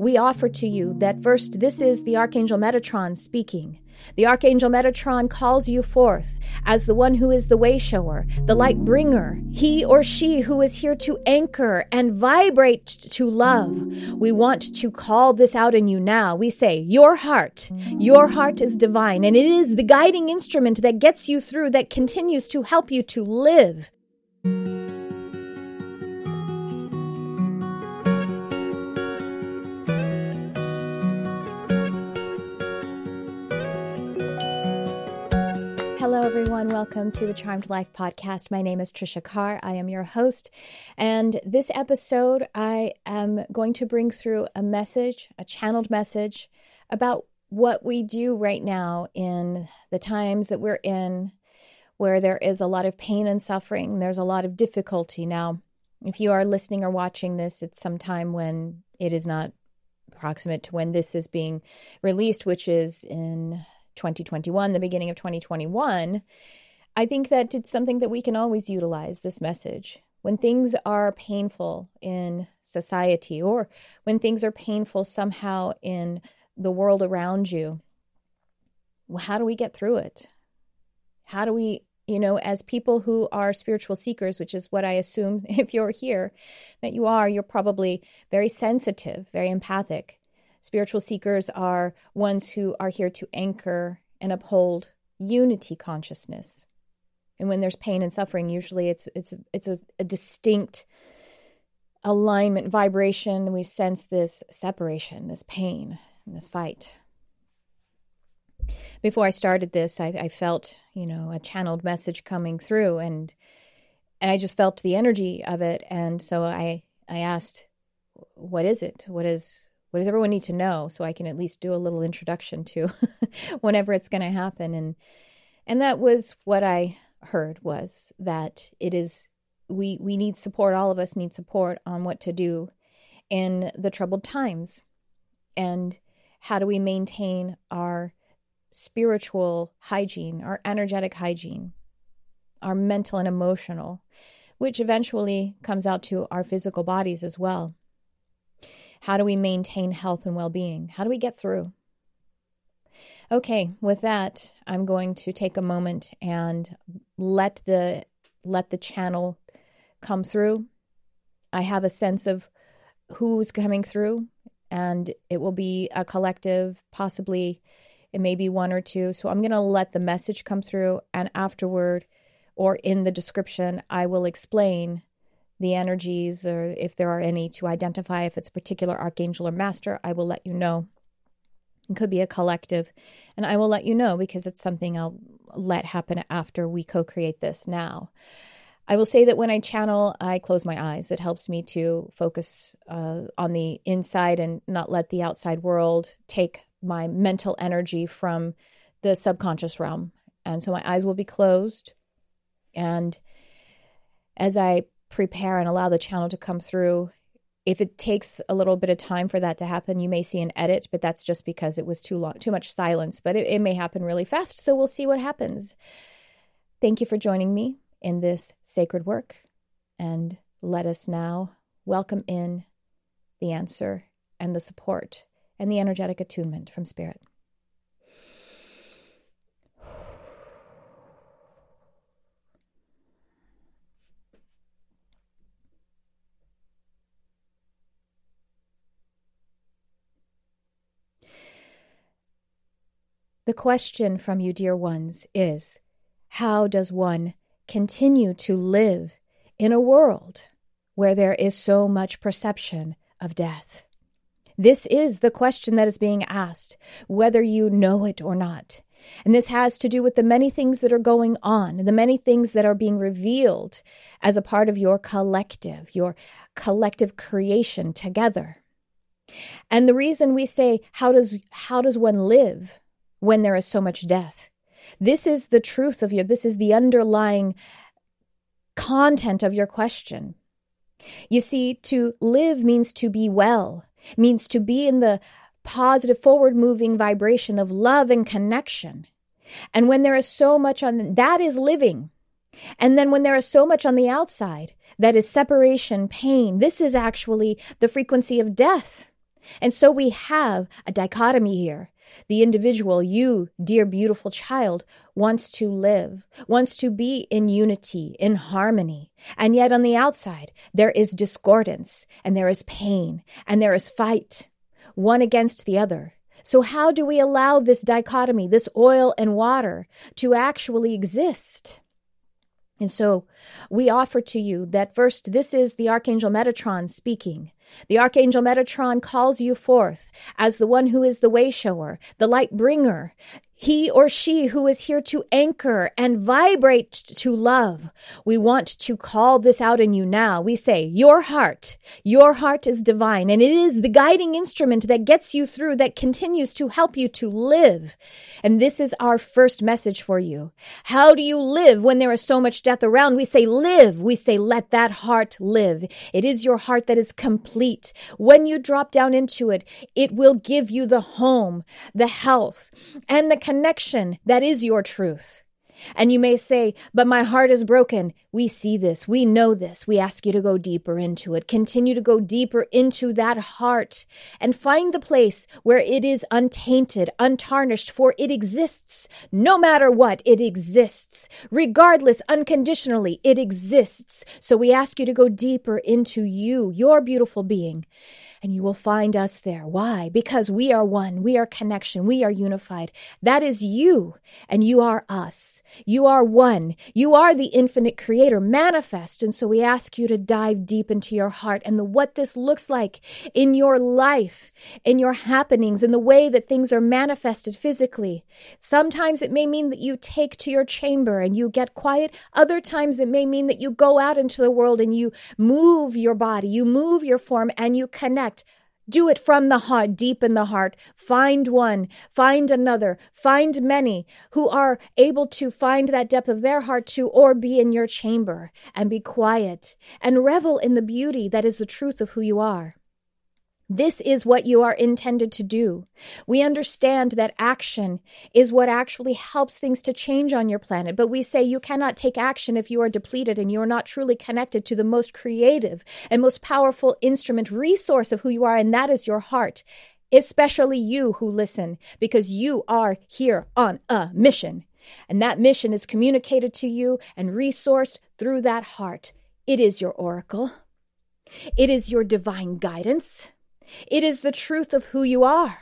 we offer to you that first, this is the Archangel Metatron speaking. The Archangel Metatron calls you forth as the one who is the way shower, the light bringer, he or she who is here to anchor and vibrate to love. We want to call this out in you now. We say, Your heart, your heart is divine, and it is the guiding instrument that gets you through, that continues to help you to live. Everyone. Welcome to the Charmed Life podcast. My name is Trisha Carr. I am your host. And this episode, I am going to bring through a message, a channeled message about what we do right now in the times that we're in, where there is a lot of pain and suffering. There's a lot of difficulty. Now, if you are listening or watching this, it's sometime when it is not proximate to when this is being released, which is in 2021, the beginning of 2021, I think that it's something that we can always utilize this message. When things are painful in society or when things are painful somehow in the world around you, well, how do we get through it? How do we, you know, as people who are spiritual seekers, which is what I assume if you're here that you are, you're probably very sensitive, very empathic. Spiritual seekers are ones who are here to anchor and uphold unity consciousness. And when there's pain and suffering, usually it's it's it's a, a distinct alignment vibration. We sense this separation, this pain, and this fight. Before I started this, I, I felt, you know, a channeled message coming through, and and I just felt the energy of it. And so I I asked, "What is it? What is what does everyone need to know so I can at least do a little introduction to whenever it's going to happen? And and that was what I heard was that it is we we need support all of us need support on what to do in the troubled times. And how do we maintain our spiritual hygiene our energetic hygiene our mental and emotional which eventually comes out to our physical bodies as well how do we maintain health and well being? How do we get through? Okay, with that, I'm going to take a moment and let the let the channel come through. I have a sense of who's coming through, and it will be a collective, possibly it may be one or two. So I'm going to let the message come through, and afterward, or in the description, I will explain the energies or if there are any to identify if it's a particular archangel or master, I will let you know. It could be a collective, and I will let you know because it's something I'll let happen after we co create this now. I will say that when I channel, I close my eyes. It helps me to focus uh, on the inside and not let the outside world take my mental energy from the subconscious realm. And so my eyes will be closed. And as I prepare and allow the channel to come through. If it takes a little bit of time for that to happen, you may see an edit, but that's just because it was too long, too much silence. But it, it may happen really fast, so we'll see what happens. Thank you for joining me in this sacred work, and let us now welcome in the answer and the support and the energetic attunement from Spirit. The question from you, dear ones, is how does one continue to live in a world where there is so much perception of death? This is the question that is being asked, whether you know it or not. And this has to do with the many things that are going on, the many things that are being revealed as a part of your collective, your collective creation together. And the reason we say, how does, how does one live? When there is so much death. This is the truth of your, This is the underlying content of your question. You see, to live means to be well, means to be in the positive, forward moving vibration of love and connection. And when there is so much on that is living. And then when there is so much on the outside, that is separation, pain, this is actually the frequency of death. And so we have a dichotomy here. The individual, you, dear beautiful child, wants to live, wants to be in unity, in harmony. And yet on the outside, there is discordance, and there is pain, and there is fight, one against the other. So, how do we allow this dichotomy, this oil and water, to actually exist? And so we offer to you that first, this is the Archangel Metatron speaking. The Archangel Metatron calls you forth as the one who is the way shower, the light bringer, he or she who is here to anchor and vibrate to love. We want to call this out in you now. We say, Your heart, your heart is divine, and it is the guiding instrument that gets you through, that continues to help you to live. And this is our first message for you. How do you live when there is so much death around? We say, Live. We say, Let that heart live. It is your heart that is complete. When you drop down into it, it will give you the home, the health, and the connection that is your truth. And you may say, but my heart is broken. We see this. We know this. We ask you to go deeper into it. Continue to go deeper into that heart and find the place where it is untainted, untarnished, for it exists. No matter what, it exists. Regardless, unconditionally, it exists. So we ask you to go deeper into you, your beautiful being and you will find us there. Why? Because we are one, we are connection, we are unified. That is you, and you are us. You are one. You are the infinite creator manifest. And so we ask you to dive deep into your heart and the what this looks like in your life, in your happenings, in the way that things are manifested physically. Sometimes it may mean that you take to your chamber and you get quiet. Other times it may mean that you go out into the world and you move your body, you move your form, and you connect do it from the heart, deep in the heart. Find one, find another, find many who are able to find that depth of their heart too, or be in your chamber and be quiet and revel in the beauty that is the truth of who you are. This is what you are intended to do. We understand that action is what actually helps things to change on your planet, but we say you cannot take action if you are depleted and you are not truly connected to the most creative and most powerful instrument, resource of who you are, and that is your heart. Especially you who listen, because you are here on a mission. And that mission is communicated to you and resourced through that heart. It is your oracle. It is your divine guidance. It is the truth of who you are.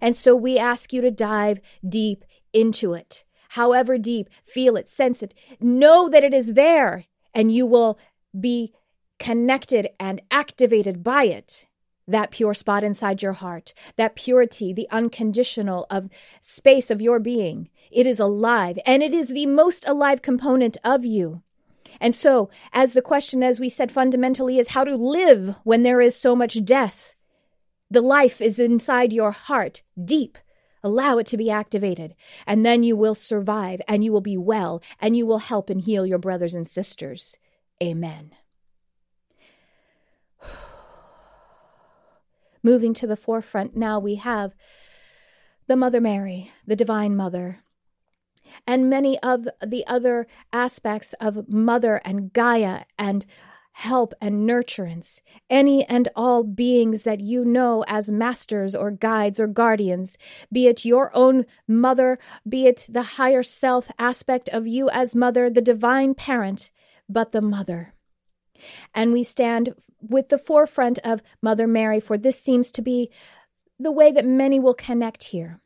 And so we ask you to dive deep into it. However deep, feel it, sense it, know that it is there, and you will be connected and activated by it. That pure spot inside your heart, that purity, the unconditional of space of your being. It is alive, and it is the most alive component of you. And so, as the question, as we said fundamentally, is how to live when there is so much death. The life is inside your heart, deep. Allow it to be activated, and then you will survive, and you will be well, and you will help and heal your brothers and sisters. Amen. Moving to the forefront now, we have the Mother Mary, the Divine Mother, and many of the other aspects of Mother and Gaia and help and nurturance, any and all beings that you know as masters or guides or guardians, be it your own mother, be it the higher self aspect of you as mother, the divine parent, but the mother. And we stand with the forefront of Mother Mary, for this seems to be the way that many will connect here.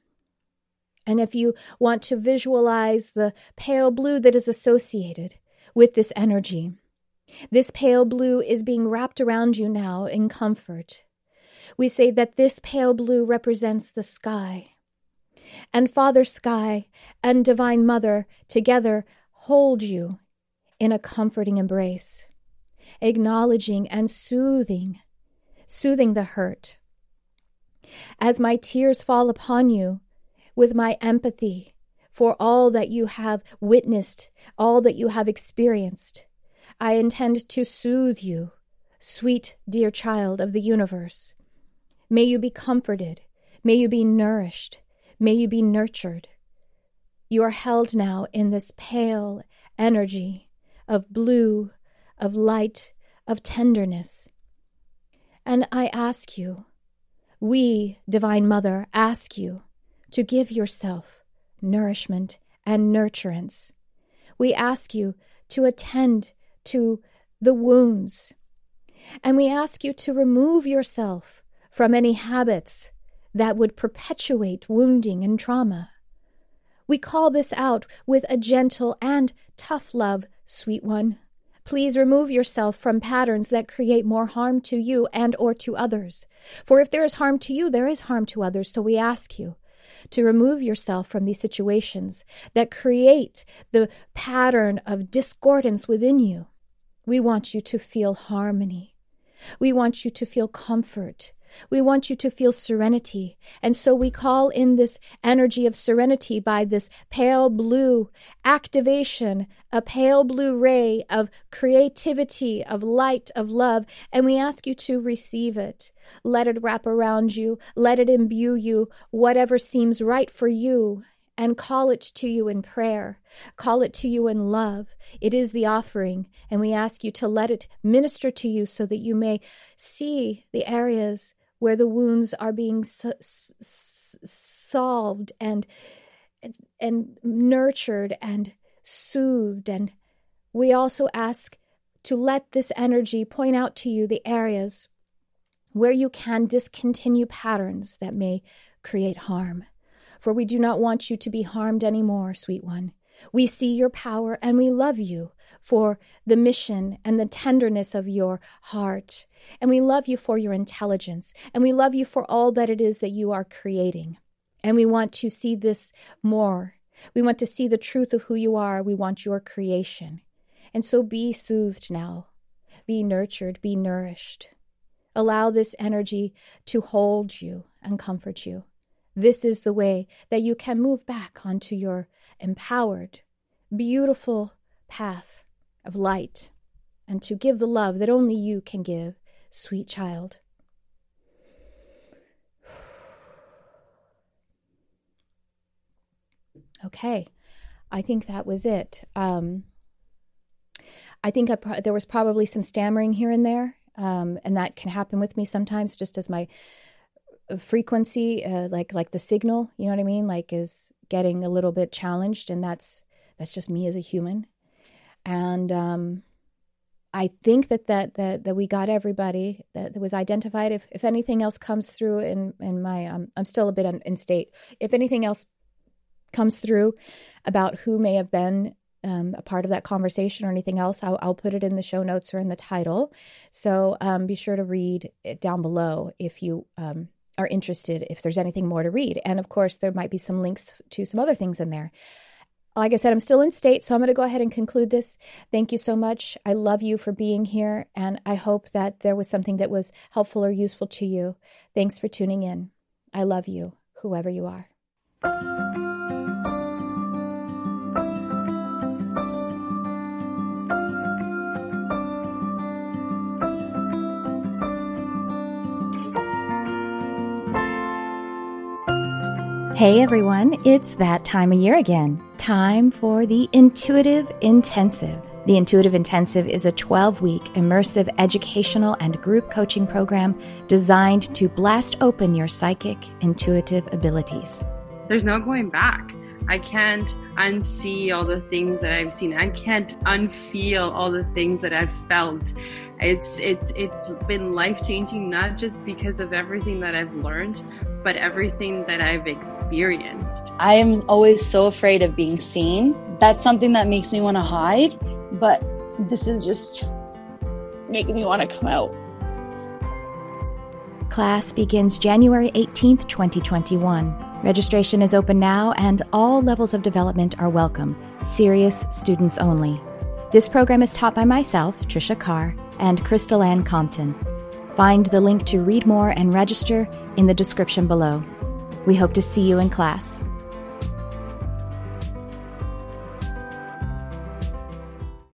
And if you want to visualize the pale blue that is associated with this energy, this pale blue is being wrapped around you now in comfort. We say that this pale blue represents the sky. And Father Sky and Divine Mother together hold you in a comforting embrace, acknowledging and soothing, soothing the hurt. As my tears fall upon you with my empathy for all that you have witnessed, all that you have experienced, I intend to soothe you, sweet dear child of the universe. May you be comforted. May you be nourished. May you be nurtured. You are held now in this pale energy of blue, of light, of tenderness. And I ask you, we, Divine Mother, ask you to give yourself nourishment and nurturance. We ask you to attend to the wounds. And we ask you to remove yourself from any habits that would perpetuate wounding and trauma. We call this out with a gentle and tough love, sweet one. Please remove yourself from patterns that create more harm to you and or to others. For if there is harm to you, there is harm to others. So we ask you to remove yourself from these situations that create the pattern of discordance within you. We want you to feel harmony. We want you to feel comfort. We want you to feel serenity. And so we call in this energy of serenity by this pale blue activation, a pale blue ray of creativity, of light, of love. And we ask you to receive it. Let it wrap around you. Let it imbue you, whatever seems right for you and call it to you in prayer. Call it to you in love. It is the offering, and we ask you to let it minister to you so that you may see the areas where the wounds are being so, solved and and nurtured and soothed. And we also ask to let this energy point out to you the areas where you can discontinue patterns that may create harm. For we do not want you to be harmed any more sweet one we see your power and we love you for the mission and the tenderness of your heart. And we love you for your intelligence. And we love you for all that it is that you are creating. And we want to see this more. We want to see the truth of who you are. We want your creation. And so be soothed now. Be nurtured. Be nourished. Allow this energy to hold you and comfort you. This is the way that you can move back onto your empowered, beautiful path of light and to give the love that only you can give, sweet child. Okay, I think that was it. Um, I think I pro- there was probably some stammering here and there, um, and that can happen with me sometimes, just as my frequency, uh, like like the signal, you know what I mean, like is getting a little bit challenged, and that's that's just me as a human. And um, I think that, that that that we got everybody that, that was identified. If if anything else comes through in in my um, I'm still a bit in, in state. If anything else comes through about who may have been um, a part of that conversation or anything else, I'll, I'll, put it in the show notes or in the title. So um, be sure to read it down below if you um, are interested, if there's anything more to read. And of course, there might be some links to some other things in there. Like I said, I'm still in state, so I'm going to go ahead and conclude this. Thank you so much. I love you for being here, and I hope that there was something that was helpful or useful to you. Thanks for tuning in. I love you, whoever you are. Hey everyone, it's that time of year again. Time for the Intuitive Intensive. The Intuitive Intensive is a 12 week immersive educational and group coaching program designed to blast open your psychic, intuitive abilities. There's no going back. I can't unsee all the things that I've seen. I can't unfeel all the things that I've felt. It's it's it's been life changing not just because of everything that I've learned, but everything that I've experienced. I am always so afraid of being seen. That's something that makes me want to hide, but this is just making me want to come out. Class begins January 18th, 2021. Registration is open now, and all levels of development are welcome. Serious students only. This program is taught by myself, Trisha Carr, and Crystal Ann Compton. Find the link to read more and register in the description below. We hope to see you in class.